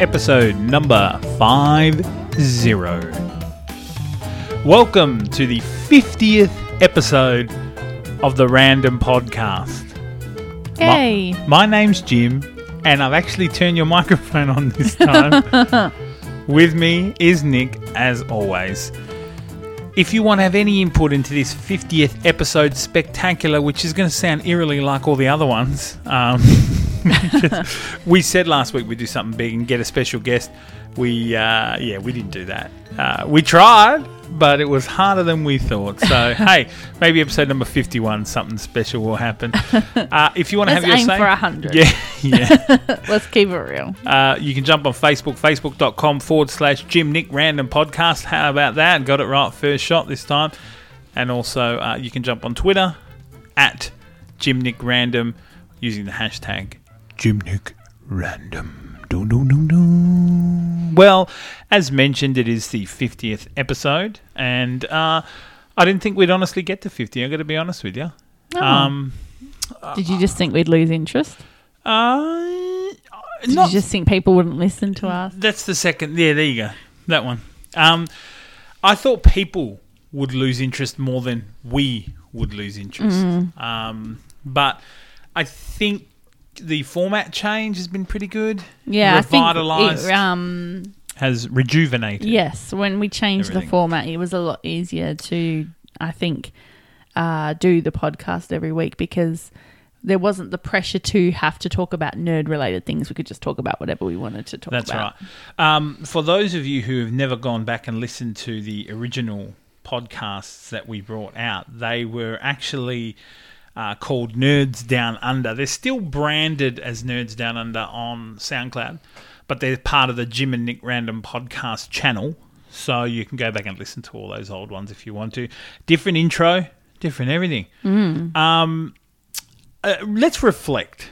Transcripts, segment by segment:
episode number 50. Welcome to the 50th episode of the Random Podcast. Yay! My, my name's Jim, and I've actually turned your microphone on this time. With me is Nick, as always. If you want to have any input into this 50th episode spectacular, which is going to sound eerily like all the other ones, um, we said last week we'd do something big and get a special guest. We, uh, yeah, we didn't do that. Uh, we tried, but it was harder than we thought. So, hey, maybe episode number 51, something special will happen. Uh, if you want to have your aim say, for 100. yeah, yeah. Let's keep it real. Uh, you can jump on Facebook, facebook.com forward slash Jim Nick Random Podcast. How about that? Got it right first shot this time. And also, uh, you can jump on Twitter at Jim Nick Random using the hashtag Jim Nick Random. Dun, dun, dun, dun. Well, as mentioned, it is the 50th episode. And uh, I didn't think we'd honestly get to 50. i got to be honest with you. Oh. Um, Did you just think we'd lose interest? uh, Did not you just think people wouldn't listen to us? That's the second. Yeah, there you go. That one. Um, I thought people would lose interest more than we would lose interest. Mm. Um, but I think the format change has been pretty good. Yeah, I think it, um, Has rejuvenated. yes, when we changed Everything. the format, it was a lot easier to, I think, uh, do the podcast every week because there wasn't the pressure to have to talk about nerd related things. We could just talk about whatever we wanted to talk That's about. right. Um, for those of you who have never gone back and listened to the original podcasts that we brought out, they were actually uh, called Nerds Down Under. They're still branded as Nerds Down Under on SoundCloud, but they're part of the Jim and Nick Random podcast channel. So you can go back and listen to all those old ones if you want to. Different intro, different everything. Um, uh, let's reflect.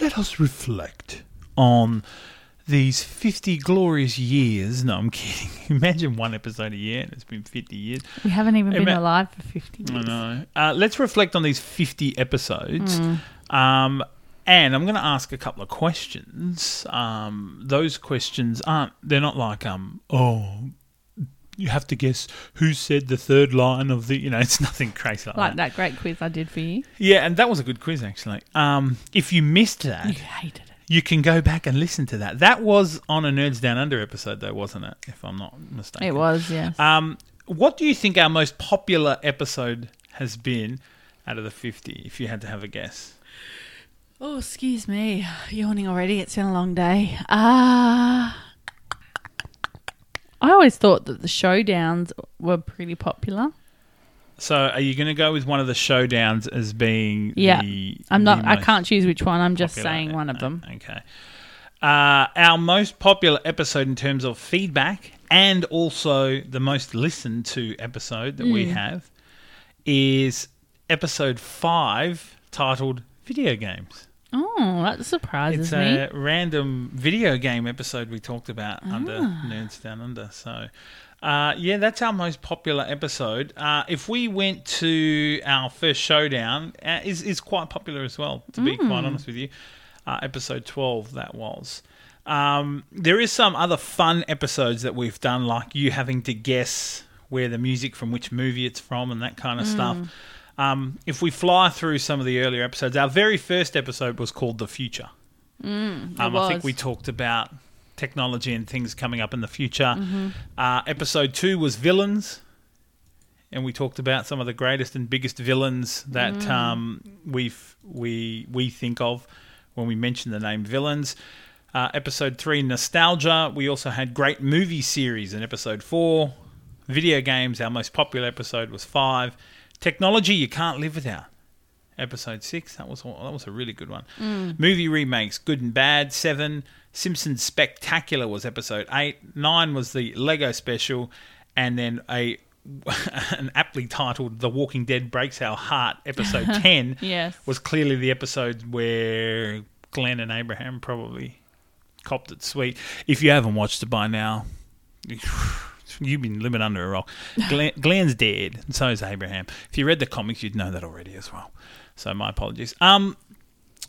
Let us reflect on these 50 glorious years. No, I'm kidding. Imagine one episode a year and it's been 50 years. We haven't even Hey, been alive for 50 years. I know. Uh, let's reflect on these 50 episodes. Hmm. Um, and I'm going to ask a couple of questions. Um, those questions aren't, they're not like, um, oh, you have to guess who said the third line of the, you know, it's nothing crazy like, Like that. that great quiz I did for you. Yeah, and that was a good quiz, actually. Um, if you missed that, You hated it. You can go back and listen to that. That was on a Nerds Down Under episode, though, wasn't it? If I'm not mistaken. It was, yes. Um, what do you think our most popular episode has been out of the 50, if you had to have a guess? Oh, excuse me. Yawning already. It's been a long day. Ah. I always thought that the showdowns were pretty popular. So, are you going to go with one of the showdowns as being Yeah. the. I'm not. I can't choose which one. I'm just popular? saying one of them. Okay. Uh, our most popular episode in terms of feedback and also the most listened to episode that Mm. we have is episode five titled Video Games. Oh, that surprises It's me. a random video game episode we talked about under Ah. Nerds Down Under. So, uh, yeah, that's our most popular episode. Uh, if we went to our first showdown, uh, is is quite popular as well. To be Mm. quite honest with you, uh, episode twelve that was. Um, there is some other fun episodes that we've done, like you having to guess where the music from which movie it's from and that kind of stuff. Um, if we fly through some of the earlier episodes, our very first episode was called The Future. Mm, Um, I think we talked about technology and things coming up in the future. Mm-hmm. Uh, episode two was villains, and we talked about some of the greatest and biggest villains that Mm. um, we we we think of when we mention the name villains. Uh, episode three, nostalgia. We also had great movie series in episode four. Video games. Our most popular episode was five. Technology you can't live without. Episode six. That was that was a really good one. Mm. Movie remakes, good and bad. Seven. Simpsons Spectacular was episode eight. Nine was the Lego special, and then a an aptly titled "The Walking Dead Breaks Our Heart" episode ten Yes. was clearly the episode where Glenn and Abraham probably copped it sweet. If you haven't watched it by now, you've been living under a rock. Glenn, Glenn's dead, and so is Abraham. If you read the comics, you'd know that already as well. So my apologies. Um,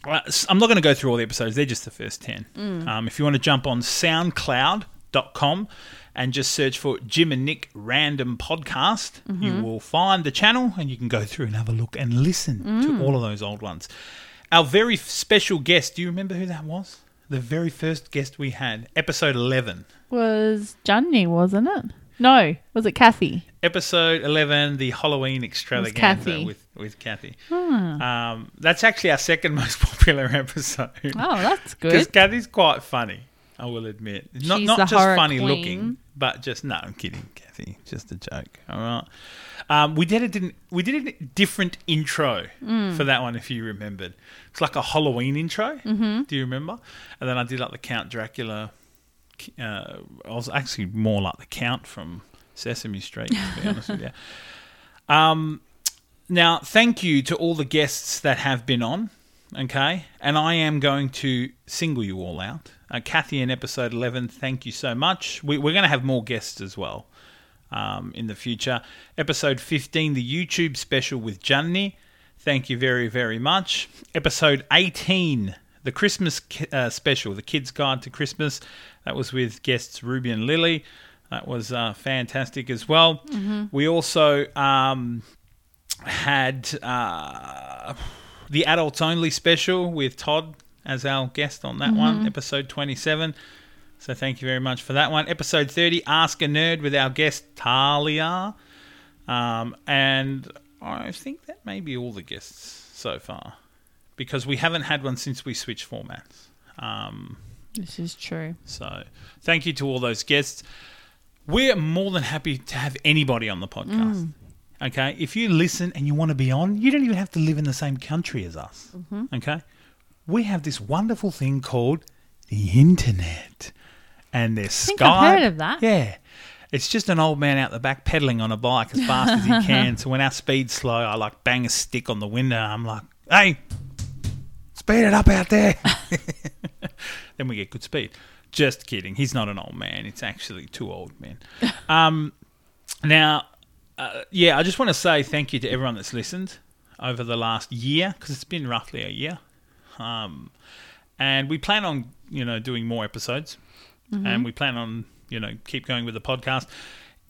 I'm not going to go through all the episodes. They're just the first 10. Um, if you want to jump on soundcloud.com and just search for Jim and Nick Random Podcast, you will find the channel and you can go through and have a look and listen to all of those old ones. Our very special guest, do you remember who that was? The very first guest we had, episode 11. Was Johnny, wasn't it? No, was it Kathy? Episode 11, the Halloween extravaganza Kathy. with, with Kathy. Um, that's actually our second most popular episode. Oh, that's good. Because. Kathy's quite funny, I will admit. Not, She's not the just horror funny queen. looking, but just, no, I'm kidding, Kathy. Just a joke. All right. Um, we did a didn't we did a different intro Mm. for that one if you remembered. It's like a Halloween intro. Mm-hmm. Do you remember? And then I did like the Count Dracula. Uh, I was actually more like the Count from Sesame Street. To be honest with you. Um, now, thank you to all the guests that have been on. Okay, and I am going to single you all out. Uh, Kathy in episode eleven, thank you so much. We, we're going to have more guests as well um, in the future. Episode 15, the YouTube special with Johnny. Thank you very, very much. Episode 18, the Christmas uh, special, the Kids Guide to Christmas. That was with guests Ruby and Lily. That was uh, fantastic as well. We also um, had uh, the Adults Only special with Todd as our guest on that one, episode 27. So thank you very much for that one. Episode 30, Ask a Nerd with our guest Talia. Um, and I think that may be all the guests so far because we haven't had one since we switched formats. Um, This is true. so thank you to all those guests. We're more than happy to have anybody on the podcast. Okay, if you listen and you want to be on, you don't even have to live in the same country as us. Okay, we have this wonderful thing called the internet, and there's think Skype. I've heard of that. Yeah, it's just an old man out the back pedaling on a bike as fast as he can. So when our speed's slow, I like bang a stick on the window. I'm like, "Hey, speed it up out there." then we get good speed. Just kidding. He's not an old man. It's actually two old men. Um, now, uh, yeah, I just want to say thank you to everyone that's listened over the last year because it's been roughly a year. Um, and we plan on, you know, doing more episodes, and we plan on, you know, keep going with the podcast.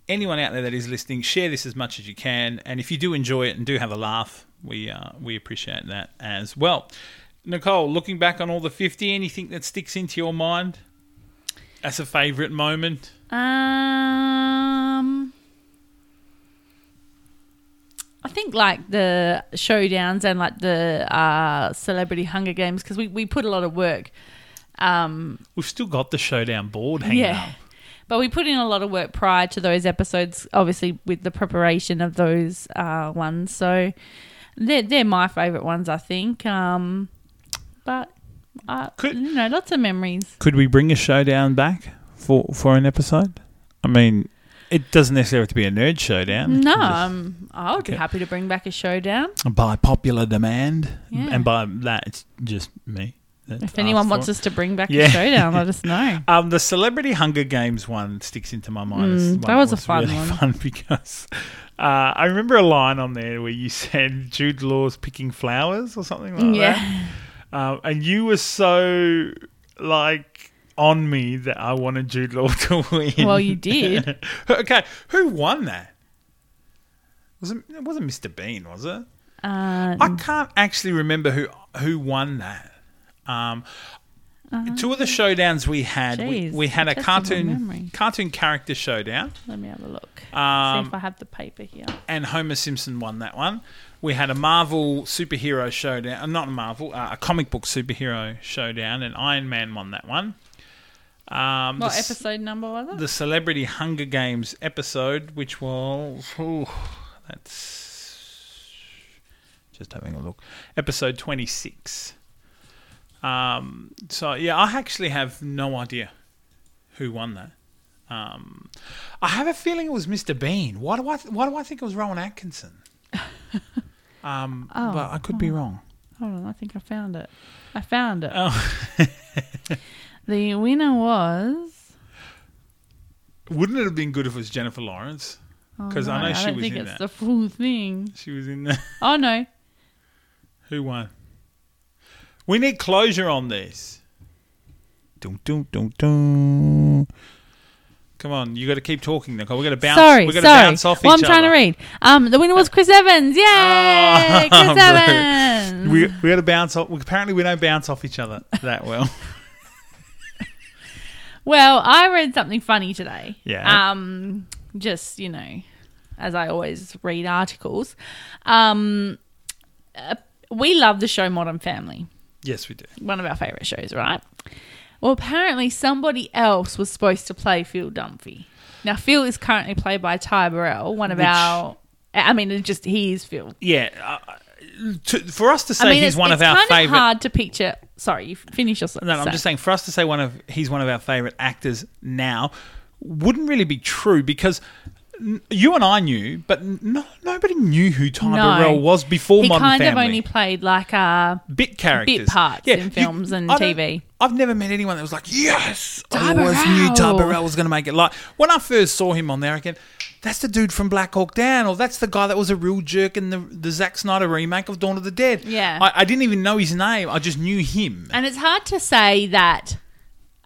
Anyone out there that is listening, share this as much as you can, and if you do enjoy it and do have a laugh, we uh, we appreciate that as well. Nicole, looking back on all the fifty, anything that sticks into your mind as a favourite moment? Um, I think like the showdowns and like the uh, celebrity Hunger Games because we, we put a lot of work. Um, We've still got the showdown board hanging yeah, up. but we put in a lot of work prior to those episodes, obviously with the preparation of those uh, ones. So they're they're my favorite ones, I think. Um, but uh, Could- you know, lots of memories. Could we bring a showdown back for for an episode? I mean, it doesn't necessarily have to be a nerd showdown. No, just- um, I would be Okay. happy to bring back a showdown. by popular demand, Yeah. and by that it's just me. that If anyone wants it. us to bring back Yeah. a showdown, let us know. Um, the Celebrity Hunger Games one sticks into my mind. Mm, that was a fun really one. fun because uh, I remember a line on there where you said Jude Law's picking flowers or something like that. Um, and you were so like on me that I wanted Jude Law to win. Well, you did. okay, who won that? Was it? It wasn't Mr. Bean, was it? Uh, I can't actually remember who who won that. Um, two of the showdowns we had, we, Uh-huh. Jeez, we had a cartoon cartoon character showdown, let me have a look. See um, if I have the paper here. and Homer Simpson won that one. We had a Marvel superhero showdown, uh, not a Marvel, uh, a comic book superhero showdown, and Iron Man won that one. Um, What the, episode number was it? the Celebrity Hunger Games episode, which was ooh, that's just having a look, episode twenty six. Um, so yeah, I actually have no idea who won that. Um, I have a feeling it was Mr. Bean. Why do I? Th- why do I think it was Rowan Atkinson? um, Oh, but I could be wrong. Hold on, I think I found it. I found it. Oh, The winner was. wouldn't it have been good if it was Jennifer Lawrence? Because I no, know she don't was think in it's that. the full thing. She was in there. Oh no, Who won? We need closure on this. Dun, dun, dun, dun. Come on, you got to keep talking, Nicole. We got to bounce. sorry, we got to sorry. bounce off well, each I'm trying other. to read. Um, the winner was Chris Evans. Yay, Oh, Chris. Evans. We we got to bounce off. Apparently, we don't bounce off each other that well. Well, I read something funny today. Yeah. Um, just you know, as I always read articles. Um, uh, we love the show Modern Family. yes, we do. One of our favorite shows, right? Well, apparently somebody else was supposed to play Phil Dunphy. Now, Phil is currently played by Ty Burrell, one of Which- our. I mean, it just he is Phil. Yeah. Uh, to, for us to say I mean, he's it's, one it's of our kind favorite. of hard to picture. Sorry, you finish your. No, I'm just saying for us to say one of he's one of our favorite actors now wouldn't really be true because you and I knew, but no, nobody knew who Ty No. Burrell was before my family He kind of only played like a bit characters, bit parts in you- films and I TV. I've never met anyone that was like, yes, Ty I always knew Ty Burrell. Burrell was going to make it. Like when I first saw him on there again, that's the dude from Black Hawk Down, or that's the guy that was a real jerk in the the Zack Snyder remake of Dawn of the Dead. Yeah. I, I didn't even know his name. I just knew him. And it's hard to say that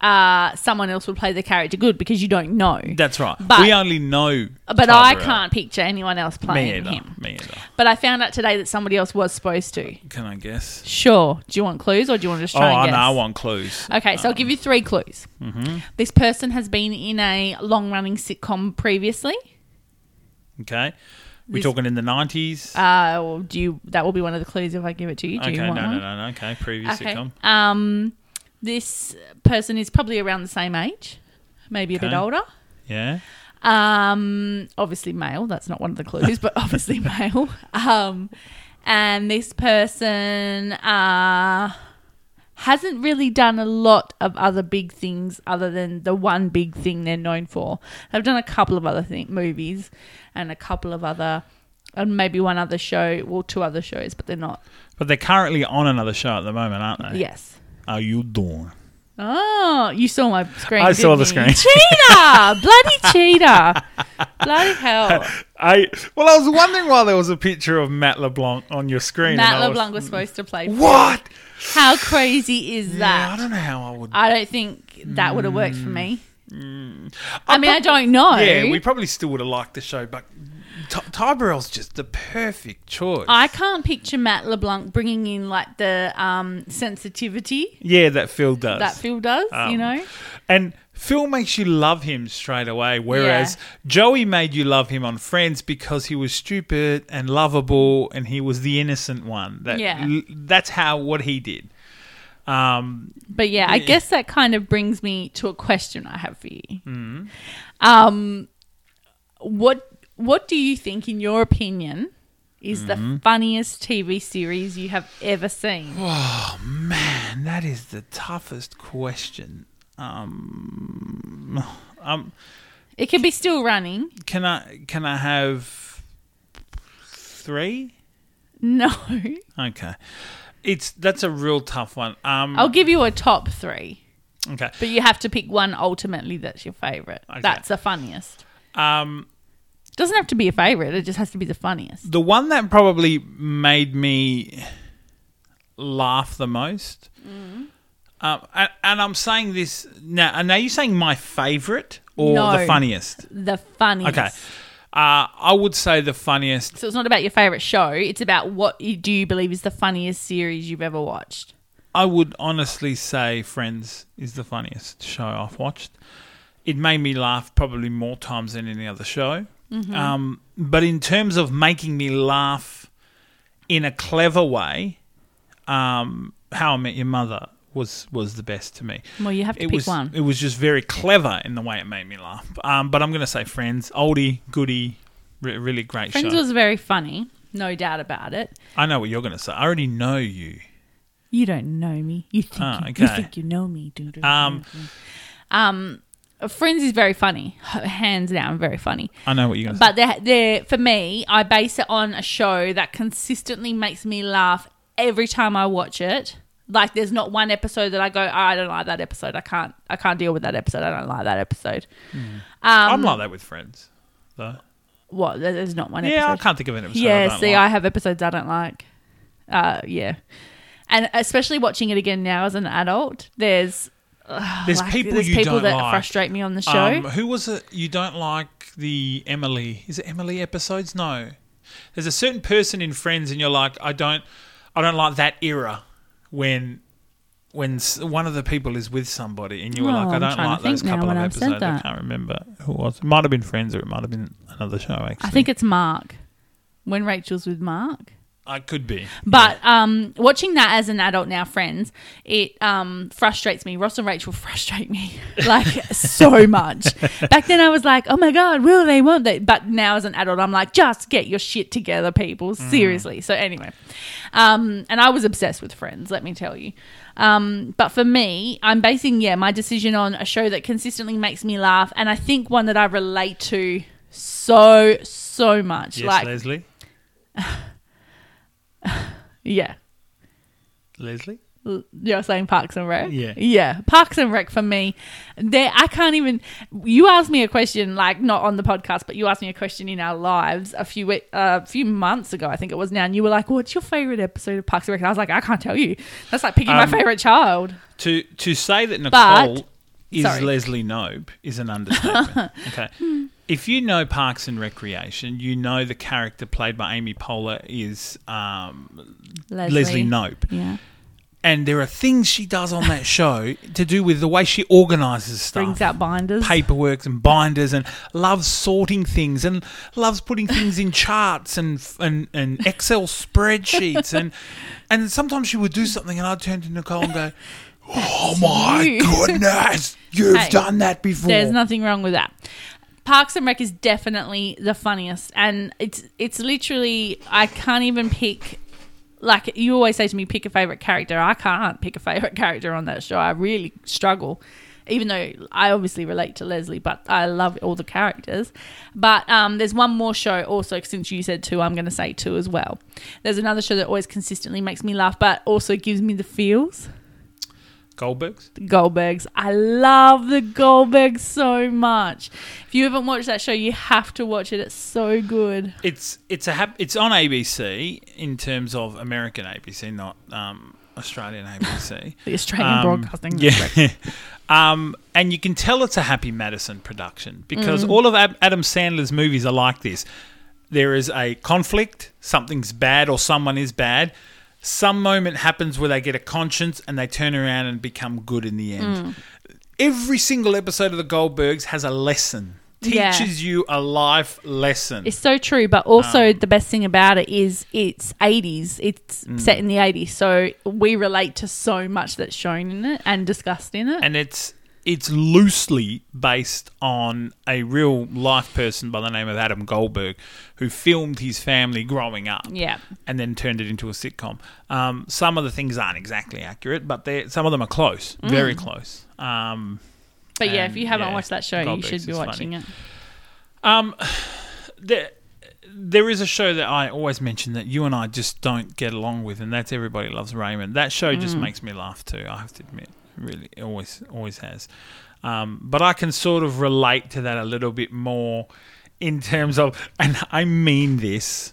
uh, someone else would play the character good because you don't know. That's right. But- we only know. But I can't picture anyone else playing either. him. Me either. But I found out today that somebody else was supposed to. Can I guess? Sure. Do you want clues or do you want to just Oh, try I and guess? I want clues. Okay, so I'll give you three clues. Mm-hmm. This person has been in a long-running sitcom previously. Okay. We're This- talking in the nineties. Uh, well, do you? That will be one of the clues if I give it to you. Do okay. you No, want no, no, no. Okay. Previous Okay. sitcom. Um, this person is probably around the same age, maybe a bit older. Yeah. Um, obviously male. That's not one of the clues, but obviously male. Um, and this person uh hasn't really done a lot of other big things other than the one big thing they're known for. They've done a couple of other thing- movies and a couple of other and maybe one other show, well, two other shows, but they're not. But they're currently on another show at the moment, aren't they? Yes. Are you doing? Oh, you saw my screen. I saw the you? screen. Cheater! Bloody cheater! Bloody hell! I well, I was wondering why there was a picture of Matt LeBlanc on your screen. Matt I was- LeBlanc was supposed to play. What? How crazy is Yeah, that? I don't know how I would. I don't think that would have worked for me. Mm. I mean, I don't know. Yeah, we probably still would have liked the show, but Ty, Ty Burrell's just the perfect choice. I can't picture Matt LeBlanc bringing in like the um, sensitivity yeah, that Phil does. that Phil does. you Um, know, And Phil makes you love him straight away, whereas Joey made you love him on Friends because he was stupid and lovable, and he was the innocent one. That, Yeah. that's how what he did. Um, but yeah, I guess that kind of brings me to a question I have for you. Mm-hmm. Um, what what do you think, in your opinion, is Mm-hmm. the funniest TV series you have ever seen? Oh man, that is the toughest question. Um, um, It could be still running. can I can I have three? No, Okay, it's that's a real tough one. Um, I'll give you a top three, okay. but you have to pick one ultimately that's your favorite. Okay. That's the funniest. Um, Doesn't have to be a favorite. It just has to be the funniest. the one that probably made me laugh the most. Mm-hmm. Um, and, and I'm saying this now. And are you saying my favorite or No. the funniest? The funniest. Okay. Uh, I would say the funniest. So it's not about your favorite show. It's about what you, do you believe is the funniest series you've ever watched. I would honestly say Friends is the funniest show I've watched. It made me laugh probably more times than any other show. Mm-hmm. Um, but in terms of making me laugh in a clever way, um, How I Met Your Mother was was the best to me. Well, you have to It pick was one. it was just very clever in the way it made me laugh. Um, but I'm going to say Friends, oldie, goodie, re- really great Friends show. was very funny, no doubt about it. I know what you're going to say. I already know you. You don't know me. You think Ah, you, you think you know me. Do, Um, um, Friends is very funny, hands down, very funny. I know what you're going to say. But they're, they're for me, I base it on a show that consistently makes me laugh every time I watch it. Like, there's not one episode that I go, oh, I don't like that episode. I can't, I can't deal with that episode. I don't like that episode. Um, I'm like that with Friends, though. what? There's not one Yeah, I can't think of an episode. I Yeah, don't see, like. I have episodes I don't like. Uh, yeah. and especially watching it again now as an adult, there's ugh, There's like, people there's you people don't that like. frustrate me on the show. Um, who was it? You don't like the Emily? Is it Emily episodes? No. There's a certain person in Friends, and you're like, I don't, I don't like that era when. When one of the people is with somebody, and you were Oh, like, "I don't like those couple of when I've said episodes," I can't remember who it was. It might have been Friends, or it might have been another show. Actually, I think it's Mark when Rachel's with Mark. I could be. But um, watching that as an adult now, friends, it um, frustrates me. Ross and Rachel frustrate me like so much. Back then, I was like, "Oh my god, will they? Won't they?" But now, as an adult, I'm like, "Just get your shit together, people. Mm. Seriously." So anyway, um, and I was obsessed with Friends. Let me tell you. Um, but for me, I'm basing yeah my decision on a show that consistently makes me laugh, and I think one that I relate to so so much. Yes, like Leslie. yeah. Leslie. You're saying Parks and Rec? Yeah. Yeah. Parks and Rec for me, there I can't even you asked me a question like not on the podcast, but you asked me a question in our lives a few we- uh, a few months ago, I think it was now, and you were like, What's your favourite episode of Parks and Rec? And I was like, I can't tell you. That's like picking my Um, favourite child. To to say that But- Nicole is Sorry. Leslie Knope is an understatement. okay. If you know Parks and Recreation, you know the character played by Amy Poehler is um, Leslie. Knope. Yeah. And there are things she does on that show to do with the way she organises stuff. Brings out binders. paperwork and binders and loves sorting things and loves putting things in charts and and, and Excel spreadsheets and and sometimes she would do something and I'd turn to Nicole and go, "Oh my you." goodness, you've Hey, done that before." There's nothing wrong with that. Parks and Rec is definitely the funniest, and it's it's literally I can't even pick. Like you always say to me, pick a favorite character. I can't pick a favorite character on that show. I really struggle, even though I obviously relate to Leslie, but I love all the characters. But um, there's one more show also. Since you said two, I'm going to say two as well. There's another show that always consistently makes me laugh, but also gives me the feels. Goldbergs. The Goldbergs. I love the Goldbergs so much. If you haven't watched that show, you have to watch it. It's so good. It's it's a hap- it's on ABC in terms of American ABC, not um, Australian ABC. The Australian Um, Broadcasting Network. Yeah. um, and you can tell it's a Happy Madison production because Mm. all of Ab- Adam Sandler's movies are like this. There is a conflict, something's bad or someone is bad. Some moment happens where they get a conscience and they turn around and become good in the end. Mm. Every single episode of the Goldbergs has a lesson. Yeah. Teaches you a life lesson. It's so true, but also Um, the best thing about it is it's 80s. It's Mm. set in the 80s, so we relate to so much that's shown in it and discussed in it. and it's it's loosely based on a real life person by the name of Adam Goldberg, who filmed his family growing up. yeah. And then turned it into a sitcom. Um, some of the things aren't exactly accurate, but they some of them are close, very close. Um, But yeah, if you haven't yeah, watched that show, you should be watching funny. it. um, there, there is a show that I always mention that you and I just don't get along with, and that's Everybody Loves Raymond. That show just Mm. makes me laugh too. I have to admit, really, always, always has. Um, but I can sort of relate to that a little bit more in terms of, and I mean this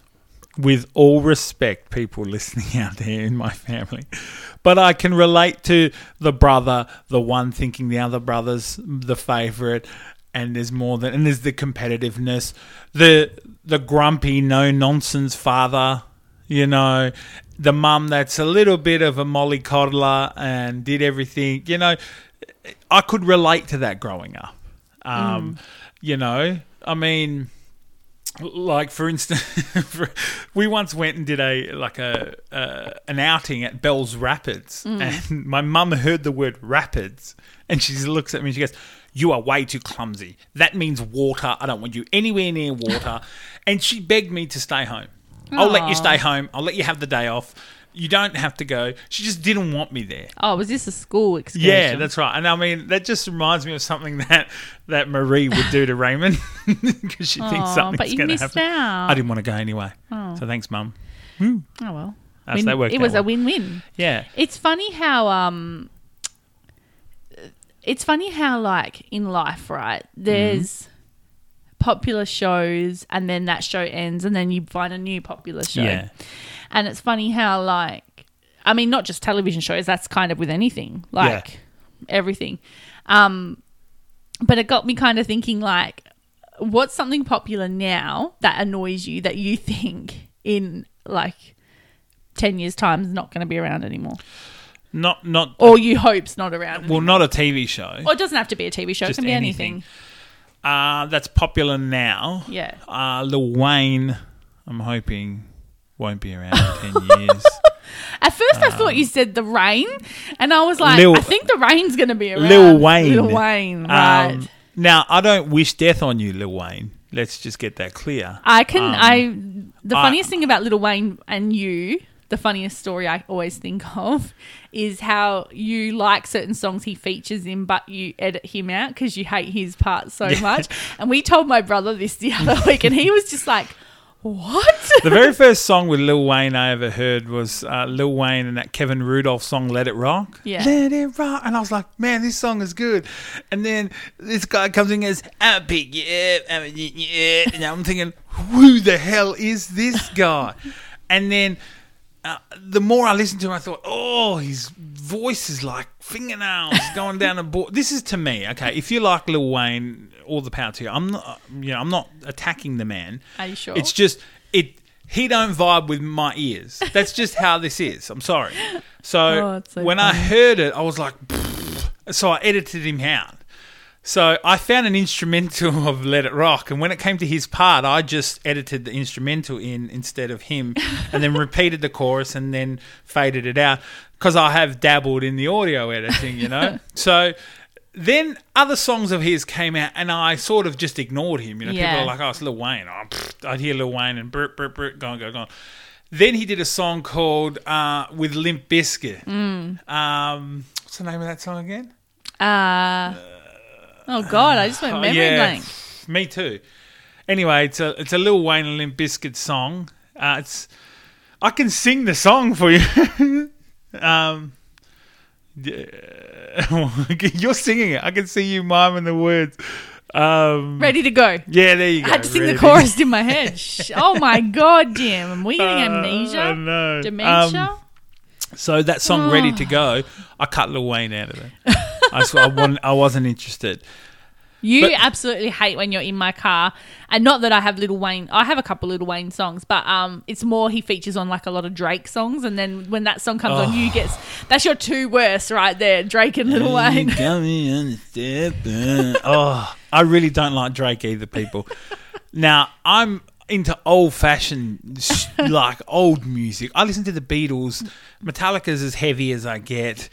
with all respect, people listening out there in my family. But I can relate to the brother, the one thinking the other brother's the favourite, and there's more than, and there's the competitiveness, the the grumpy, no nonsense father, you know, the mum that's a little bit of a mollycoddler and did everything, you know. I could relate to that growing up. Um, You know, I mean, like for instance, we once went and did a like a uh, an outing at Bell's Rapids, and my mum heard the word rapids, and she looks at me and she goes, "You are way too clumsy. That means water. I don't want you anywhere near water." and she begged me to stay home. I'll let you stay home. I'll let you have the day off. You don't have to go. She just didn't want me there. Oh, was this a school excursion? Yeah, that's right. And I mean, that just reminds me of something that that Marie would do to Raymond because she thinks something's going to happen. out. I didn't want to go anyway. Oh. So thanks, Mum. Oh well. That's- that worked it was out a win-win. Yeah. It's funny how um it's funny how like in life, right? There's popular shows and then that show ends and then you find a new popular show. Yeah. And it's funny how like I mean, not just television shows. That's kind of with anything, like everything. Um, but it got me kind of thinking, like, what's something popular now that annoys you that you think in like ten years' time is not going to be around anymore, Not not or you hope's not around? well, anymore? not a TV show. or it doesn't have to be a TV show. It can be anything. anything. Uh, that's popular now. Yeah. Uh, Lil Wayne, I'm hoping won't be around in ten years. At first, I thought you said the rain, and I was like, Um, Lil- I think the rain's going to be around. Lil Wayne. Lil Wayne, right? Um, now, I don't wish death on you, Lil Wayne. Let's just get that clear. I can. um, I. The I- funniest thing about Lil Wayne and you, the funniest story I always think of, is how you like certain songs he features in, but you edit him out because you hate his part so Yeah. much. And we told my brother this the other week, and he was just like, "What?" The very first song with Lil Wayne I ever heard was uh, Lil Wayne and that Kevin Rudolph song "Let It Rock." Yeah. Let it rock, and I was like, "Man, this song is good." And then this guy comes in and goes, "I'll pick you up," I'm gonna eat you up." and I'm thinking, "Who the hell is this guy?" and then uh, the more I listened to him, I thought, "Oh, his voice is like fingernails going down a board." This is to me, okay. If you like Lil Wayne, all the power to you. I'm not, you know, I'm not attacking the man. Are you sure? It's just it. He don't vibe with my ears. That's just how this is. I'm sorry. So, Oh, so when I heard it, I was like, so I edited him out. So I found an instrumental of "Let It Rock," and when it came to his part, I just edited the instrumental in instead of him, and then repeated the chorus and then faded it out because I have dabbled in the audio editing, you know. so then other songs of his came out, and I sort of just ignored him. You know, Yeah. people are like, "Oh, it's Lil Wayne." Oh, pfft, I'd hear Lil Wayne and brr, brr, brr, go on, go on, go on. Then he did a song called uh, with Limp Bizkit. Mm. Um, what's the name of that song again? Uh, oh God, I just went Oh, memory yeah, blank. Me too. Anyway, it's a it's a Lil Wayne and Limp Bizkit song. Uh, it's I can sing the song for you. um, you're singing it. I can see you miming the words. Um, Ready to go. yeah, there you go. I had to sing Ready. the chorus in my head. Oh my God, damn! Am we getting Uh, amnesia? I know. Dementia? Um, so that song, "Ready to Go," I cut Lil Wayne out of it. I, I, wasn't, I wasn't interested. You But- absolutely hate when you're in my car, and not that I have Little Wayne. I have a couple Little Wayne songs, but um, it's more he features on like a lot of Drake songs, and then when that song comes on, you get that's your two worst right there, Drake and Little Wayne. Got me on the step, oh, I really don't like Drake either, people. now I'm into old fashioned, like old music. I listen to the Beatles. Metallica's as heavy as I get.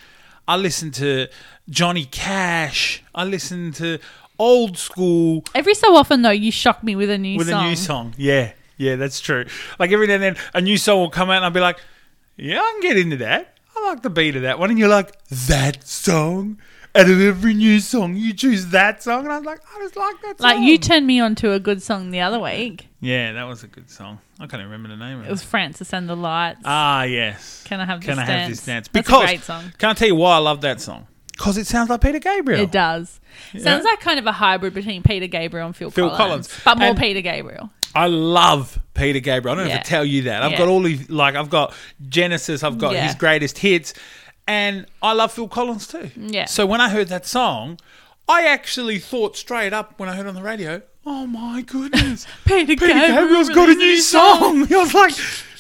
I listen to Johnny Cash. I listen to old school Every so often, though, you shock me with a new with song. a new song. Yeah, yeah, that's true. Like every now and then, a new song will come out, and I'll be like, "Yeah, I can get into that. I like the beat of that one." And you're like, "That song." Out of every new song, you choose that song, and I was like, "I just like that song." Like you turned me on to a good song the other week. yeah, that was a good song. I can't remember the name of It it. was Francis and the Lights. ah, yes. Can I have this Can I dance? have this dance? That's Because a great song. can I tell you why I love that song? Because it sounds like Peter Gabriel. It does. Sounds like kind of a hybrid between Peter Gabriel and Phil, Phil Collins, Collins. but more And- Peter Gabriel. I love Peter Gabriel. I don't Yeah. have to tell you that. I've Yeah. got all these, like, I've got Genesis, I've got Yeah. his greatest hits, and I love Phil Collins too. Yeah. So when I heard that song, I actually thought straight up when I heard on the radio, oh my goodness, Peter, Peter Gabriel Gabriel's got a new song. I was like,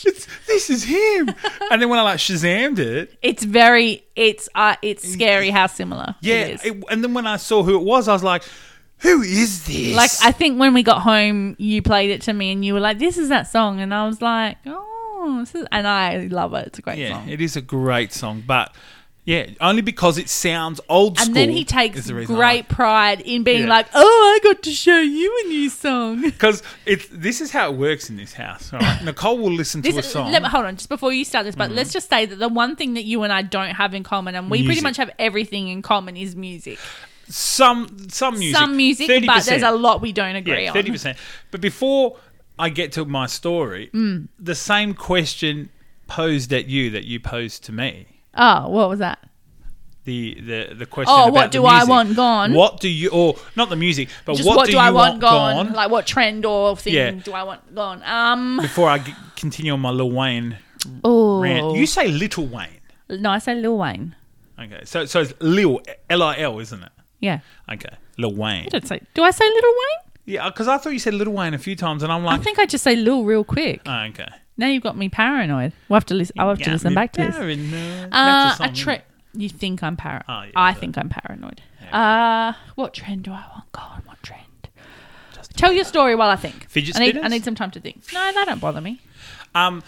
it's, this is him. and then when I like Shazammed it, It's very it's uh it's scary how similar. yeah, it is. it- and then when I saw who it was, I was like, who is this? like I think when we got home, you played it to me, and you were like, "This is that song," and I was like, "Oh, Oh, this is," and I love it. It's a great yeah, song. it is a great song, but. Yeah, only because it sounds old school. and then he takes the great pride in being Yeah. like, "Oh, I got to show you a new song." Because it's this is how it works in this house. All right? Nicole will listen to a song. let hold on, just before you start this, but mm-hmm. let's just say that the one thing that you and I don't have in common, and we pretty much have everything in common, is music. some some music, Some music, 30%. but there's a lot we don't agree yeah, on. thirty percent. But before I get to my story, Mm. the same question posed at you that you posed to me. Oh, what was that? The the the question. Oh, what do I want gone? What do you or not the music, but what, what, do, do, you I want gone? gone? Like what trend or thing Yeah. do I want gone? Um, before I g- continue on my Lil Wayne oh, rant, you say Little Wayne. No, I say Lil Wayne. Okay, so so it's Lil L I L, isn't it? Yeah. Okay, Lil Wayne. I don't say. Do I say Little Wayne? Yeah, because I thought you said Little Wayne a few times, and I'm like, I think I just say Lil real quick. oh, okay. Now you've got me paranoid. We'll have to listen. I'll have to listen back to this. paranoid. Uh, a tre- You think I'm paranoid? Oh, yeah, I but- think I'm paranoid. Uh, what trend do I want? God, what trend? Tell your story while I think. Fidget I need, I spinners? need some time to think. No, they don't bother me. Um,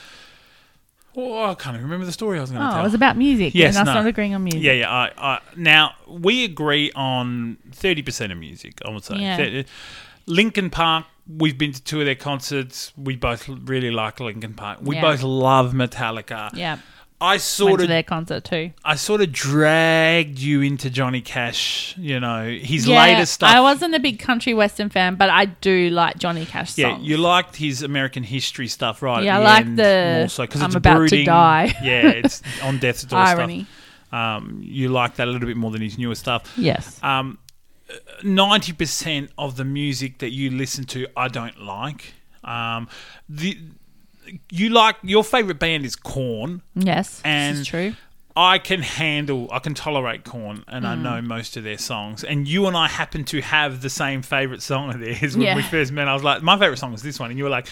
oh, I can't even remember the story I was going to Oh, tell. it was about music. Yes, and us no. not agreeing on music. Yeah, yeah. I, I, now we agree on thirty percent of music. I would say. Yeah. Thir- Linkin Park. We've been to two of their concerts. We both really like Linkin Park. We Yeah. both love Metallica. Yeah. I Went sort to of, their concert too. I sort of dragged you into Johnny Cash. You know his yeah, latest stuff. I wasn't a big country western fan, but I do like Johnny Cash Yeah, songs. you liked his American history stuff, right? Yeah, at I the like end the more so, 'cause I'm it's about to brooding. die. yeah, it's on death's door irony. stuff. Um, you like that a little bit more than his newer stuff. Yes. Um, ninety percent of the music that you listen to, I don't like. Um, the you like your favorite band is Korn. Yes. and- this is true. I can handle, I can tolerate Korn, and Mm. I know most of their songs. And you and I happen to have the same favorite song of theirs when Yeah. we first met. I was like, my favorite song is this one, and you were like,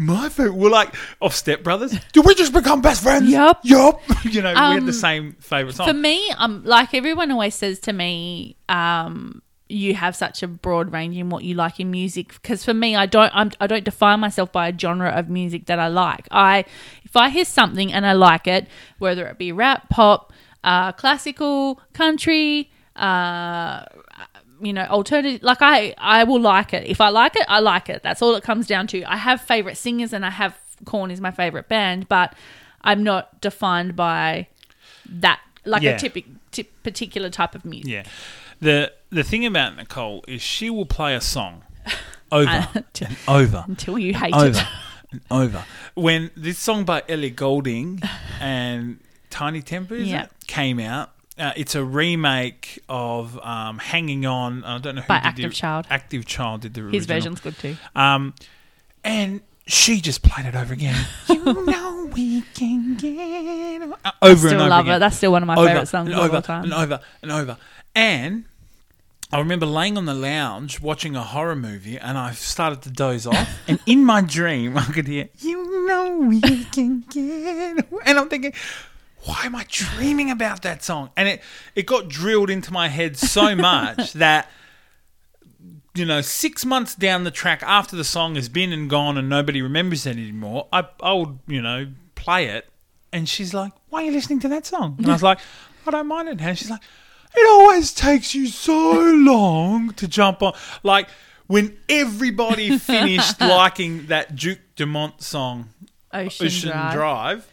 my favorite. We're like off Step Brothers. Did we just become best friends? Yup. yup. you know, we had Um, the same favorite song. For me, um, like everyone always says to me, um, you have such a broad range in what you like in music. Because for me, I don't, I'm, I don't define myself by a genre of music that I like. I, if I hear something and I like it, whether it be rap, pop, uh, classical, country, uh, you know, alternative, like I, I will like it. If I like it, I like it. That's all it comes down to. I have favorite singers, and I have Korn is my favorite band, but I'm not defined by that like Yeah. a typic, tip, particular type of music. yeah. The the thing about Nicole is she will play a song over and over Until you hate over it. and over. When this song by Ellie Goulding and Tinie Tempah Yeah. it, came out, uh, it's a remake of um, "Hanging On." I don't know who By did Active the, Child. Active Child did the original. His version's good too. Um, and she just played it over again. you know we can get uh, over Still and over love again it. That's still one of my over favorite songs and of over all time. and over and over. And I remember laying on the lounge watching a horror movie, and I started to doze off. and in my dream, I could hear, "You know we can get," and I'm thinking. Why am I dreaming about that song? And it, it got drilled into my head so much that you know, six months down the track after the song has been and gone and nobody remembers it anymore, I, I would, you know, play it. And she's like, Why are you listening to that song? And I was like, I don't mind it. And she's like, It always takes you so long to jump on. Like, when everybody finished liking that Duke Dumont song, Ocean, Ocean Drive. Drive,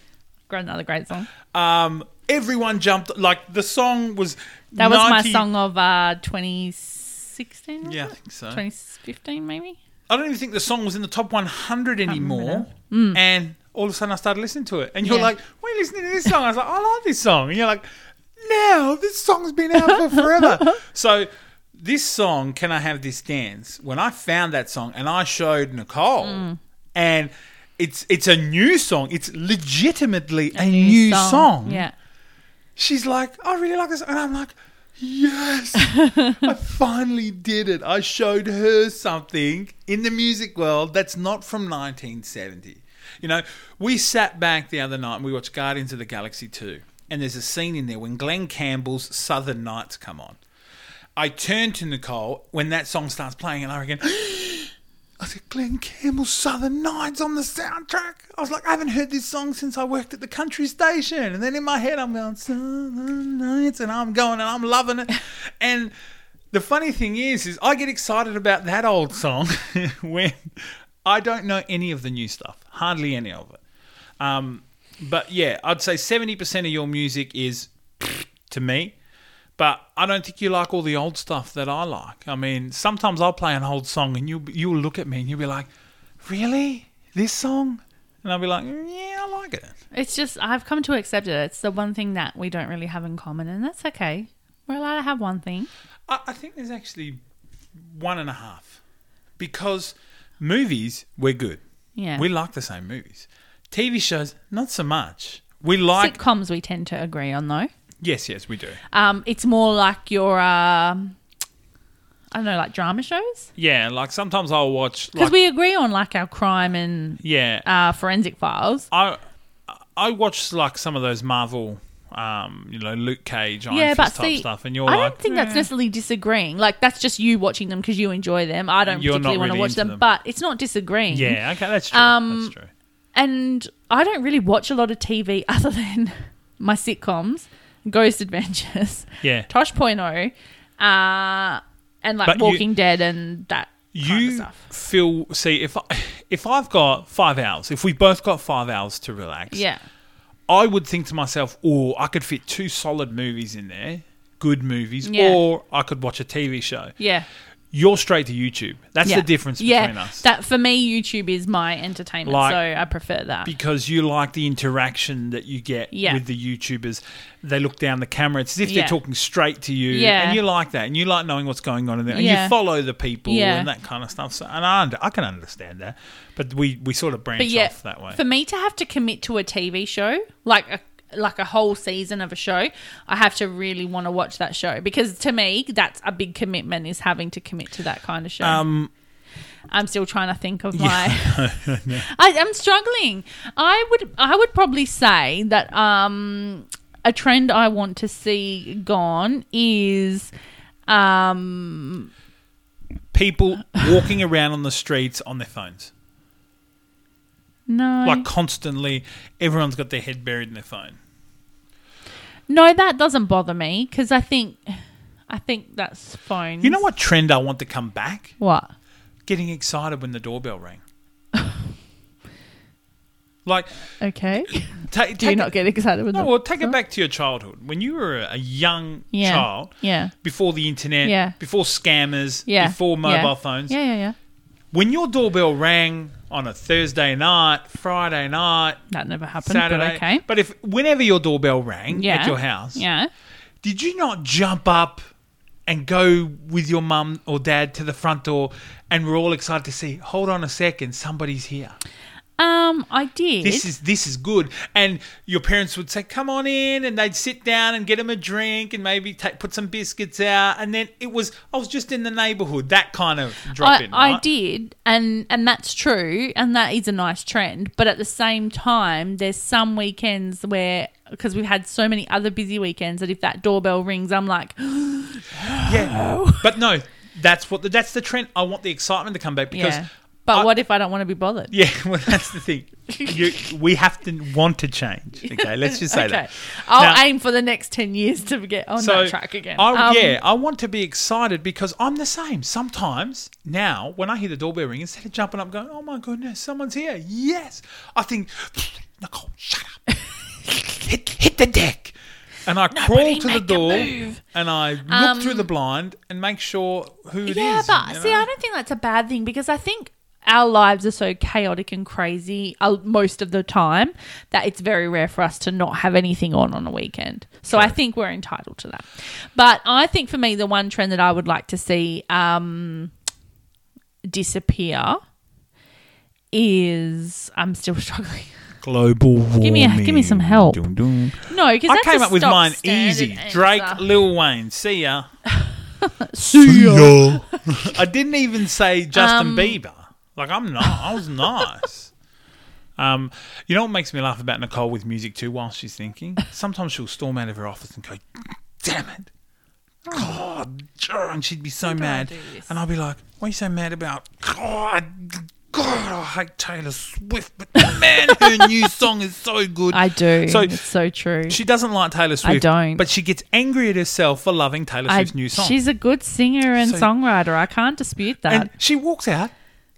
Another great song. um, everyone jumped. Like, the song was. That was my song of uh, 2016. was Yeah, I think so. 2015 maybe. I don't even think the song was in the top 100 anymore. remember. And all of a sudden I started listening to it. And you're Yeah. like, you listening to this song? I was like, I like this song. And you're like, "Now this song's been out for forever. so this song, Can I Have This Dance? When I found that song and I showed Nicole, and it's it's a new song. It's legitimately a, new, song. Yeah. She's like, I really like this. And I'm like, yes, I finally did it. I showed her something in the music world that's not from 1970. You know, we sat back the other night and we watched Guardians of the Galaxy 2. And there's a scene in there when Glen Campbell's Southern Nights come on. I turned to Nicole when that song starts playing and I reckon, I said, Glen Campbell's Southern Nights on the soundtrack. I was like, I haven't heard this song since I worked at the country station. And then in my head, I'm going, Southern Nights, and I'm going and I'm loving it. and the funny thing is, is I get excited about that old song when I don't know any of the new stuff, hardly any of it. Um, but yeah, I'd say 70% of your music is to me. But I don't think you like all the old stuff that I like. I mean, sometimes I'll play an old song and you you'll look at me and you'll be like, "Really? This song?" And I'll be like, "Yeah, I like it." It's just I've come to accept it. It's the one thing that we don't really have in common, and that's okay. We're allowed to have one thing. I, I think there's actually one and a half because movies we're good. Yeah. We like the same movies. TV shows, not so much. We like. Sitcoms we tend to agree on though. Yes, yes, we do. Um, it's more like your um, I don't know, like drama shows Yeah, like sometimes I'll watch. because Like, we agree on like our crime and yeah, uh, forensic files. I I watch like some of those Marvel, um, you know, Luke Cage, Iron yeah, Fist but type see, stuff, and you're I like, don't think that's "Eh." necessarily disagreeing. Like that's just you watching them because you enjoy them. I don't You're particularly want to watch them, them. but it's not disagreeing. Yeah, okay, that's true. Um, that's true. and I don't really watch a lot of TV other than my sitcoms, Ghost Adventures, Yeah, Tosh Point oh, uh, and like But you- Walking Dead and that kind of you stuff. feel see if I, if I've got five hours, if we both got five hours to relax, Yeah, I would think to myself, oh, I could fit two solid movies in there, good movies, Yeah. or I could watch a TV show. yeah. You're straight to YouTube. That's yeah. the difference yeah, between us. That for me, YouTube is my entertainment, Like- so I prefer that. because you like the interaction that you get Yeah. with the YouTubers. They look down the camera. It's as if Yeah. they're talking straight to you. Yeah. And you like that. And you like knowing what's going on in there. And Yeah. you follow the people Yeah. and that kind of stuff. So, and I, under, I can understand that. But we, we sort of branch off that way. for me to have to commit to a TV show, like a like a whole season of a show, I have to really want to watch that show because to me, that's a big commitment. Is having to commit to that kind of show. um, I'm still trying to think of my. I, I'm struggling. I would I would probably say that um, a trend I want to see gone is um, people walking around on the streets on their phones. No Like constantly, everyone's got their head buried in their phone. no that doesn't bother me because I think I think that's phones. You know what trend I want to come back? What? Getting excited when the doorbell rang. like, Okay. ta- Do you not it- get excited with No, well, take it back to your childhood. When you were a young Yeah. child, Yeah. before the internet, Yeah. before scammers, Yeah. before mobile yeah. phones, Yeah, yeah, yeah. when your doorbell rang on a Thursday night, Friday night, That never happened. Saturday, But okay. but if whenever your doorbell rang Yeah. at your house, Yeah. did you not jump up and go with your mum or dad to the front door and we're all excited to see, hold on a second, somebody's here. Um, I did. This is this is good. And your parents would say, "Come on in," and they'd sit down and get them a drink and maybe take, put some biscuits out. And then it was I was just in the neighbourhood, that kind of drop I, in. I did, and and that's true, and that is a nice trend. But at the same time, there's some weekends where because we've had so many other busy weekends that if that doorbell rings, I'm like, Yeah, but no, that's what the, that's the trend. I want the excitement to come back because. yeah. But I- what if I don't want to be bothered? Yeah, well, that's the thing. You, we have to want to change. Okay, let's just say okay, that. I'll Now- aim for the next ten years to get on that track again. I, Um, yeah, I want to be excited because I'm the same. Sometimes now, when I hear the doorbell ring, instead of jumping up, going, "Oh my goodness, someone's here!" Yes, I think, Nicole, shut up, hit hit the deck, and I crawl to the door and I look through the blind and make sure who it is. yeah, but you see. I don't think that's a bad thing because I think our lives are so chaotic and crazy uh, most of the time that it's very rare for us to not have anything on on a weekend. So I think we're entitled to that. But I think for me, the one trend that I would like to see um, disappear is I'm still struggling. global warming. Give me a- give me some help. Dun, dun. No, because I came up with mine easy. Drake, Lil Wayne. See ya. See ya. I didn't even say Justin Um, Bieber. Like I'm not. I was nice. Um, you know what makes me laugh about Nicole with music too? While she's thinking, sometimes she'll storm out of her office and go, "Damn it, God!" And she'd be so mad, and I'll be like, "What are you so mad about?" God, God, I hate Taylor Swift, but man, her new song is so good. I do. So- it's so true. she doesn't like Taylor Swift. I don't. But she gets angry at herself for loving Taylor I- Swift's new song. She's a good singer and So- songwriter. I can't dispute that. And she walks out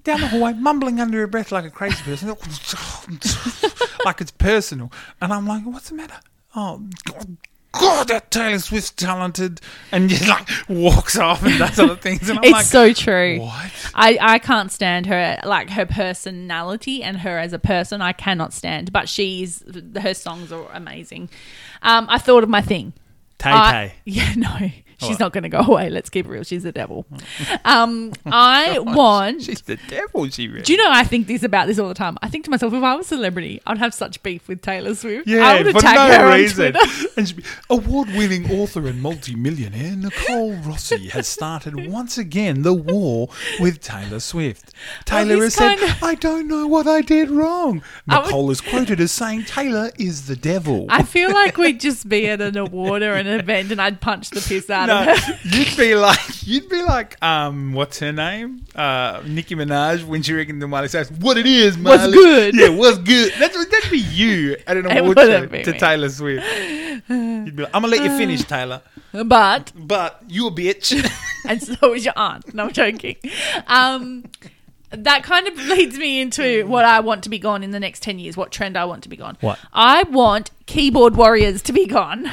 down the hallway, mumbling under her breath like a crazy person, like it's personal. And I'm like, what's the matter? Oh, God, God that Taylor Swift's talented. And just like walks off and does other things. And I'm it's like, so true. what? I, I can't stand her, like her personality and her as a person. I cannot stand, but she's her songs are amazing. Um, I thought of my thing. Tay I- Tay. Yeah, no, She's What? not going to go away. Let's keep it real. She's the devil. Um, I want. She's the devil, she really. Do you know I think this about this all the time? I think to myself, if I was a celebrity, I'd have such beef with Taylor Swift. I Yeah, would for attack no her reason. And award-winning author and multi-millionaire Nicole Rossi has started once again the war with Taylor Swift. Taylor has said, of- "I don't know what I did wrong." I would- Nicole is quoted as saying, "Taylor is the devil." I feel like we'd just be at an award or an event, and I'd punch the piss out no, you'd be like, you'd be like, um, what's her name? Uh, Nicki Minaj when she reckoned to Miley Cyrus, "What it is, What's good. Yeah, what's good. That's that'd be you at an award show to me. Taylor Swift. You'd be like, "I'm gonna let you finish, Taylor." But But you a bitch. and so is your aunt. No, I'm joking. Um, that kind of leads me into what I want to be gone in the next 10 years, what trend I want to be gone. What? I want keyboard warriors to be gone.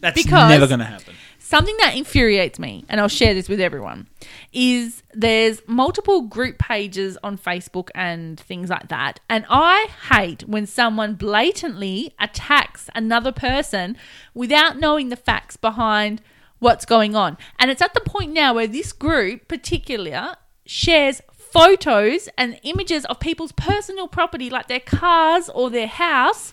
That's Because- never going to happen. Something that infuriates me, and I'll share this with everyone, is there's multiple group pages on Facebook and things like that. And I hate when someone blatantly attacks another person without knowing the facts behind what's going on. And it's at the point now where this group, particular, shares photos and images of people's personal property, like their cars or their house,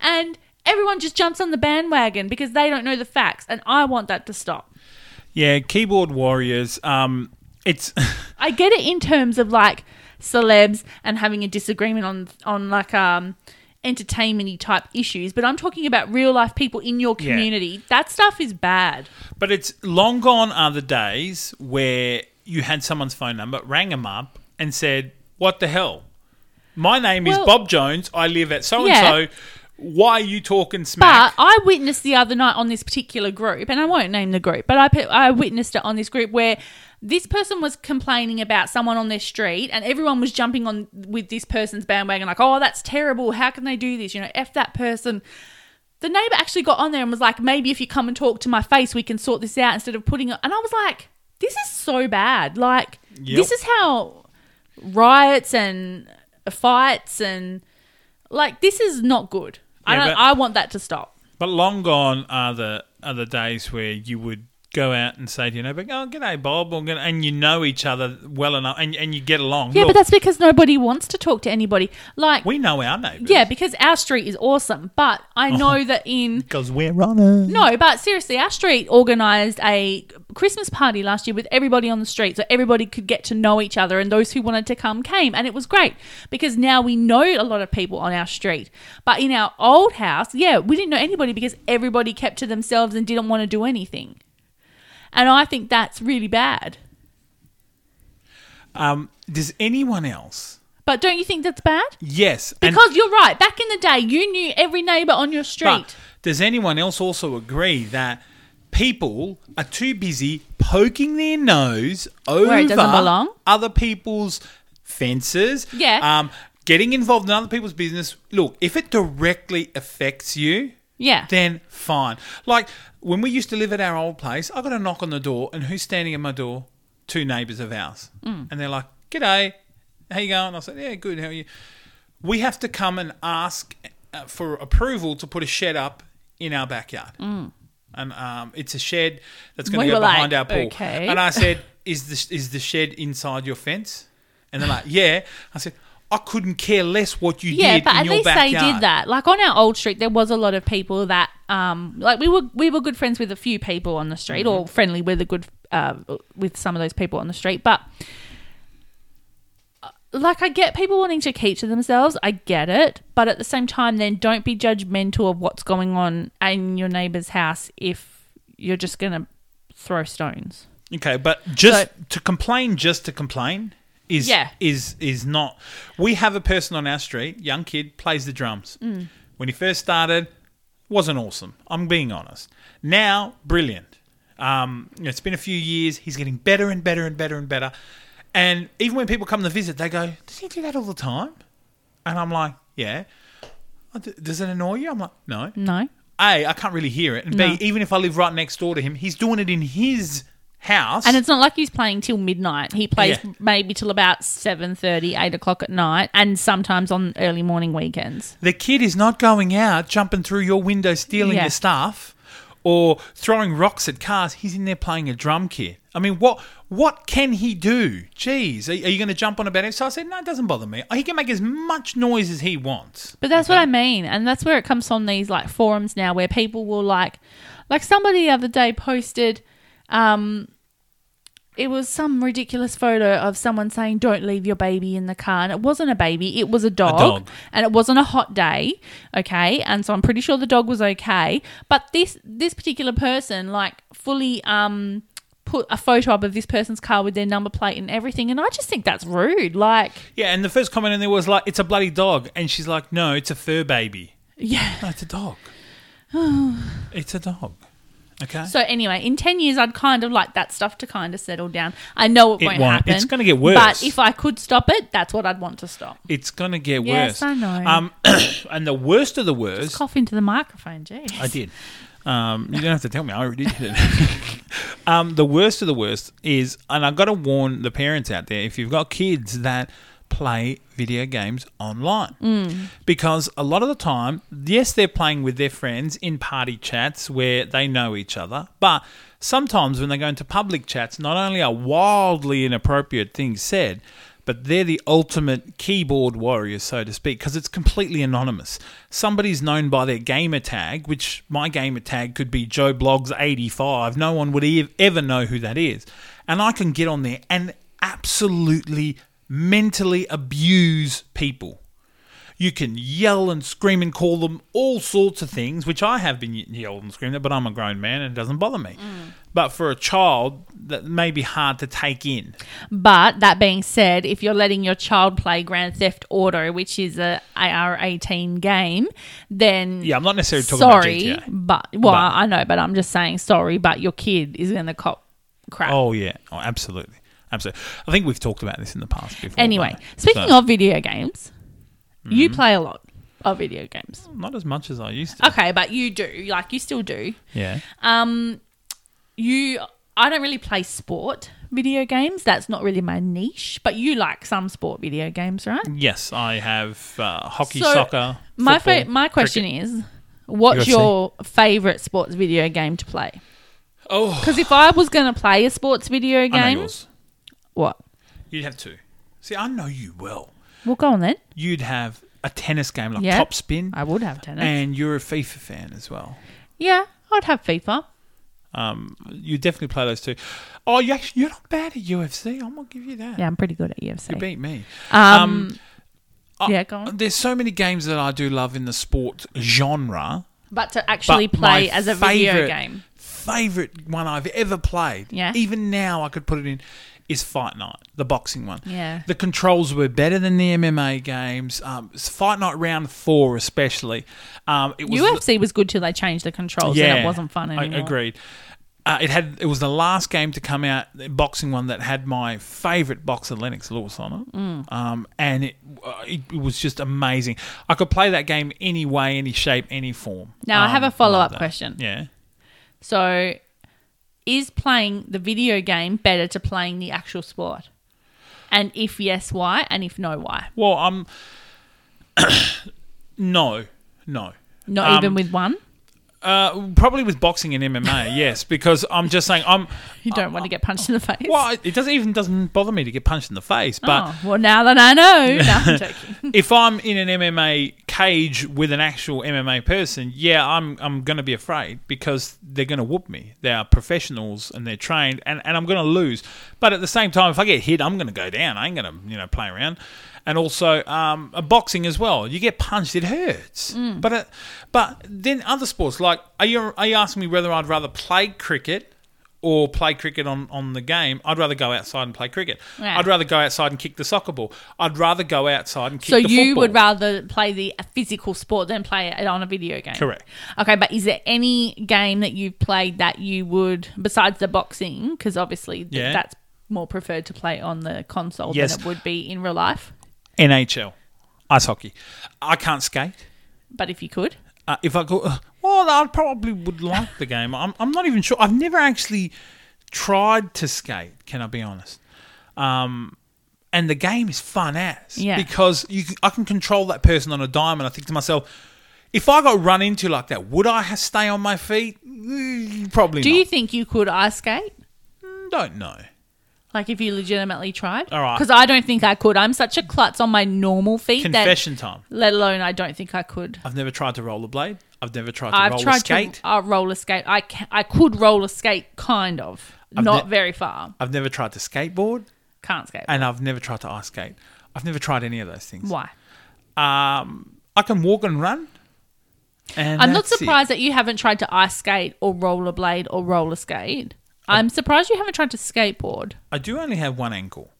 and everyone just jumps on the bandwagon because they don't know the facts. And I want that to stop. Yeah, keyboard warriors. Um, it's I get it in terms of like celebs and having a disagreement on on like um entertainmenty type issues, but I'm talking about real life people in your Yeah. community. That stuff is bad. but it's long gone are the days where you had someone's phone number, rang them up, and said, "What the hell? My name is Bob Jones. I live at so and so. Why are you talking smack?" But I witnessed the other night on this particular group, and I won't name the group, but I pe- I witnessed it on this group where this person was complaining about someone on their street, and everyone was jumping on with this person's bandwagon, like, "Oh, that's terrible! How can they do this? You know, f that person." The neighbor actually got on there and was like, "Maybe if you come and talk to my face, we can sort this out instead of putting it." And I was like, "This is so bad! Like, Yep. this is how riots and fights and like this is not good." I don't. but- I want that to stop. But long gone are the are the days where you would go out and say to your neighbour, "Oh, g'day, Bob," or, "G'day," and you know each other well enough, and, and you get along. Yeah, Look, but that's because nobody wants to talk to anybody. Like, we know our neighbours. yeah, because our street is awesome, but I know Uh-huh. that in because we're runners. no, but seriously, our street organised a Christmas party last year with everybody on the street, so everybody could get to know each other, and those who wanted to come came, and it was great because now we know a lot of people on our street. But in our old house, yeah, we didn't know anybody because everybody kept to themselves and didn't want to do anything, and I think that's really bad. Um, does anyone else? But don't you think that's bad? Yes, Because you're right. Back in the day, you knew every neighbour on your street. But does anyone else also agree that people are too busy poking their nose over other people's fences? Yeah. Um, getting involved in other people's business. Look, if it directly affects you, yeah. then fine. Like when we used to live at our old place, I got a knock on the door, and who's standing at my door? Two neighbours of ours, Mm. and they're like, "G'day, how you going?" I said, "Yeah, good. How are you?" We have to come and ask uh, for approval to put a shed up in our backyard, and um, it's a shed that's going Mm. To go behind like, our pool. okay. And I said, "Is the is the shed inside your fence?" And they're like, "Yeah." I said. I couldn't care less what you Yeah, did Yeah, but in at least backyard. they did that. Like on our old street, there was a lot of people that, um, like we were we were good friends with a few people on the street, or friendly with a good uh, with some of those people on the street. But uh, like, I get people wanting to keep to themselves. I get it, but at the same time, then don't be judgmental of what's going on in your neighbor's house if you're just gonna throw stones. Okay, but just So- to complain just to complain is Yeah. is is not. We have a person on our street, young kid, plays the drums. Mm. When he first started, wasn't awesome. I'm being honest. Now, brilliant. Um, you know, it's been a few years. He's getting better and better and better and better. And even when people come to visit, they go, "Does he do that all the time?" And I'm like, "Yeah." "Oh, Does it annoy you? I'm like, "No." No, A, I can't really hear it, and No. B, even if I live right next door to him, he's doing it in his house. And it's not like he's playing till midnight. He plays Yeah. maybe till about 7.30, 8 o'clock at night, and sometimes on early morning weekends. The kid is not going out, jumping through your window, stealing Yeah. your stuff, or throwing rocks at cars. He's in there playing a drum kit. I mean, what what can he do? Jeez, are, are you going to jump on about it? So I said, no, it doesn't bother me. He can make as much noise as he wants. But that's what I mean, and that's where it comes from. These like forums now, where people will like, like somebody the other day posted, um, it was some ridiculous photo of someone saying, "Don't leave your baby in the car," and it wasn't a baby; it was a dog, dog. and it wasn't a hot day. Okay, and so I'm pretty sure the dog was okay. But this this particular person, like, fully um put a photo up of this person's car with their number plate and everything, and I just think that's rude. Like, Yeah, and the first comment in there was like, "It's a bloody dog," and she's like, "No, it's a fur baby." yeah. No, it's a dog. it's a dog. Okay. So anyway, in ten years, I'd kind of like that stuff to kind of settle down. I know it, It won't, won't. happen. It's gonna get worse. But if I could stop it, that's what I'd want to stop. it's gonna get worse. Yes, worse. I know. Um, and the worst of the worst, Cough into the microphone, jeez. I did. Um, you don't have to tell me. I already did it. um, the worst of the worst is, and I've got to warn the parents out there: if you've got kids that play video games online, mm. because a lot of the time, yes, they're playing with their friends in party chats where they know each other, but sometimes when they go into public chats, not only are wildly inappropriate things said, but they're the ultimate keyboard warriors, so to speak, because it's completely anonymous. Somebody's known by their gamer tag, which my gamer tag could be Joe Bloggs 85. No one would ev- ever know who that is. And I can get on there and absolutely mentally abuse people. You can yell and scream and call them all sorts of things, which I have been ye- yelled and screamed at, but I'm a grown man and it doesn't bother me. Mm. But for a child, that may be hard to take in. But that being said, if you're letting your child play Grand Theft Auto, which is a AR-18 game, then Yeah, I'm not necessarily talking sorry, about GTA. but well, But- I know, but I'm just saying sorry. But your kid is going to cop crap. Oh yeah, oh, absolutely, absolutely. I think we've talked about this in the past before. anyway, but- speaking so- of video games, you Mm-hmm. play a lot of video games. not as much as I used to. Okay, but you do, like you still do. Yeah, Um, you, I don't really play sport video games. That's not really my niche. But you like some sport video games, right? yes, I have uh, hockey, So, soccer. My football, fa- my question cricket. is, what's UFC? your favorite sports video game to play? Oh, Because if I was going to play a sports video game, yours. What? You'd have two. See, I know you well. Well, go on then. You'd have a tennis game like Yeah. Top Spin, I would have tennis. and you're a FIFA fan as well. yeah, I'd have FIFA. Um, you definitely play those two. Oh, you actually, you're not bad at UFC. I'm gonna give you that. Yeah, I'm pretty good at UFC. You beat me. um, Uh, yeah, go on. There's so many games that I do love in the sport genre. But to actually but play my as a video favourite- game. Favorite one I've ever played. Yeah. Even now, I could put it in. Is Fight Night, the boxing one. Yeah. The controls were better than the MMA games. Um, Fight Night round four, especially. Um, it was UFC was good till they changed the controls and it wasn't fun I anymore. agreed. Uh, it had it was the last game to come out, the boxing one that had my favourite boxer Lennox Lewis on it, Mm. um, and it, uh, it it was just amazing. I could play that game any way, any shape, any form. Now, I have Um, a follow-up question. Yeah, So, is playing the video game better to playing the actual sport? And if yes, why? And if no, why? well, um, no, no. Not Um, even with one? Uh, probably with boxing and MMA, yes, because I'm just saying I'm. You don't want to get punched in the face? Well, it doesn't even doesn't bother me to get punched in the face, but oh, well, now that I know. No, I'm joking. if I'm in an MMA cage with an actual MMA person, yeah, I'm I'm gonna be afraid because they're gonna whoop me. They are professionals and they're trained, and, and I'm gonna lose. But at the same time, if I get hit, I'm gonna go down. I ain't gonna you know play around. And also, um, a boxing as well. You get punched, it hurts. But uh, but then other sports like are you are you asking me whether I'd rather play cricket? Or play cricket on, on the game. I'd rather go outside and play cricket. Yeah. I'd rather go outside and kick the soccer ball. I'd rather go outside and kick So the you football. would rather play the physical sport than play it on a video game? Correct. Okay, but is there any game that you've played that you would, besides the boxing, because obviously th- Yeah. that's more preferred to play on the console Yes. than it would be in real life? NHL, ice hockey. I can't skate. But if you could, Uh, if I go, uh, well, I probably would like the game. I'm, I'm not even sure. I've never actually tried to skate. Can I be honest? Um, and the game is fun as Yeah. because you can, I can control that person on a dime, and I think to myself, If I got run into like that, would I stay on my feet? Mm, Probably Do not. you think you could ice skate? Don't know. Like if you legitimately tried? All right. Because I don't think I could. I'm such a klutz on my normal feet Confession time. let alone I don't think I could. I've never tried to rollerblade. I've never tried to I've roller tried skate. to uh, roller skate. I ca- I could roller skate, kind of, I've not ne- very far. I've never tried to skateboard, Can't skate. and I've never tried to ice skate. I've never tried any of those things. Why? Um, I can walk and run. And I'm not that's it. surprised that you haven't tried to ice skate or rollerblade or roller skate. I'm surprised you haven't tried to skateboard. I do only have one ankle,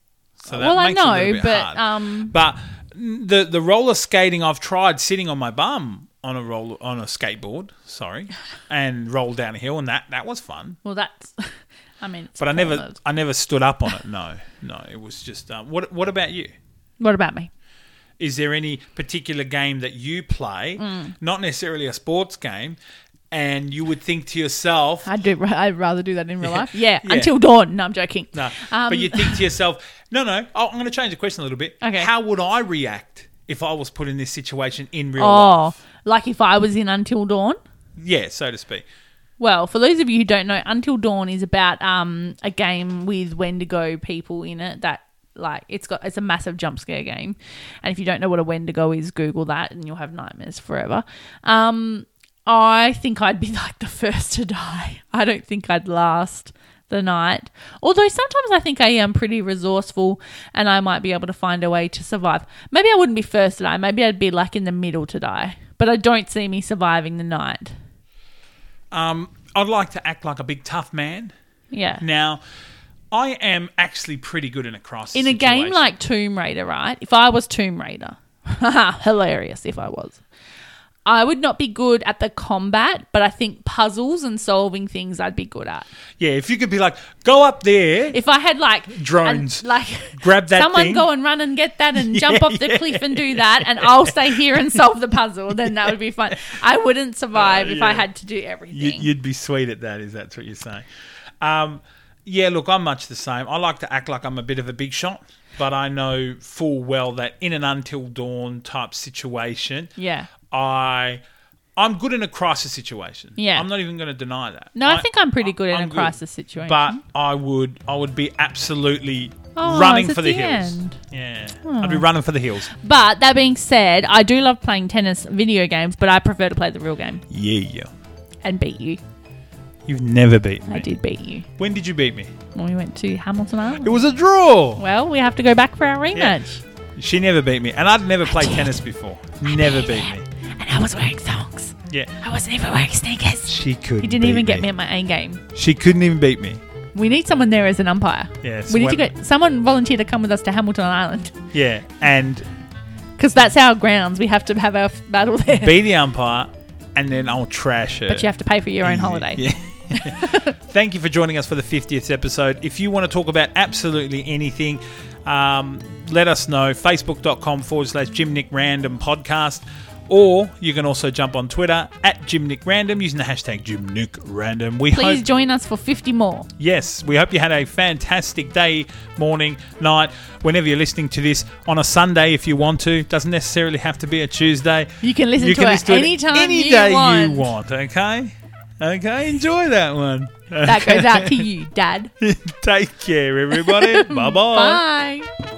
so that well, I makes it a little know, but hard. um, But the the roller skating I've tried sitting on my bum on a roller on a skateboard, sorry, and roll down a hill, and that that was fun. well, that's. I mean, But I never of- I never stood up on it. No, no, it was just. Um, what what about you? What about me? Is there any particular game that you play, Mm. not necessarily a sports game, and you would think to yourself, I'd do. I'd rather do that in real life. Yeah, Yeah. until dawn. No, I'm joking. No, Um, but you think to yourself, no, no. Oh, I'm going to change the question a little bit. Okay. How would I react if I was put in this situation in real life? Oh, like if I was in Until Dawn. Yeah, so to speak. Well, for those of you who don't know, Until Dawn is about um a game with Wendigo people in it that like it's got it's a massive jump scare game. And if you don't know what a Wendigo is, Google that and you'll have nightmares forever. Um I think I'd be like the first to die. I don't think I'd last the night. Although sometimes I think I am pretty resourceful and I might be able to find a way to survive. Maybe I wouldn't be first to die. Maybe I'd be like in the middle to die. But I don't see me surviving the night. Um, I'd like to act like a big tough man. Yeah. Now, I am actually pretty good in a crisis. in a game like Tomb Raider, right? If I was Tomb Raider, hilarious if I was. I would not be good at the combat, but I think puzzles and solving things I'd be good at. yeah, if you could be like, go up there, If I had like Drones. like grab that someone thing. go and run and get that and jump off the yeah, cliff and do that, and I'll stay here and solve the puzzle, then that would be fun. I wouldn't survive if I had to do everything. you'd be sweet at that. Is that what you're saying? Um, yeah, look, I'm much the same. I like to act like I'm a bit of a big shot, but I know full well that in an until dawn type situation, yeah. I I'm good in a crisis situation. Yeah. I'm not even going to deny that. No, I, think I'm pretty good in I'm a good. crisis situation. But I would I would be absolutely Oh, running for the, the hills. end. Yeah, I'd be oh. running for the hills. But that being said, I do love playing tennis video games, but I prefer to play the real game Yeah, yeah. and beat you. you've never beat me. I did beat you When did you beat me? when we went to Hamilton Island. It was a draw. Well, we have to go back for our rematch. She never beat me, and I'd never played tennis before. Never beat me. I was wearing thongs. Yeah, I wasn't even wearing sneakers. she could. He didn't even get me at my A game. She couldn't even beat me. We need someone there as an umpire. Yes. we need to get. Someone volunteer to come with us to Hamilton Island Yeah, and because that's our grounds. We have to have our f- battle there. be the umpire, and then I'll trash her. but you have to pay for your own holiday. Yeah. Thank you for joining us for the 50th episode. If you want to talk about absolutely anything, um, let us know. Facebook.com forward slash Jim Nick Random podcast. Or you can also jump on Twitter at Jim Nick Random using the hashtag Jim Nick Random. We Please hope, join us for 50 more. yes, we hope you had a fantastic day, morning, night, whenever you're listening to this on a Sunday if you want to. Doesn't necessarily have to be a Tuesday. You can listen You to can it listen to it anytime any you day want. you want. Okay, okay, enjoy that one. That goes out to you, Dad. Take care, everybody. Bye-bye. Bye.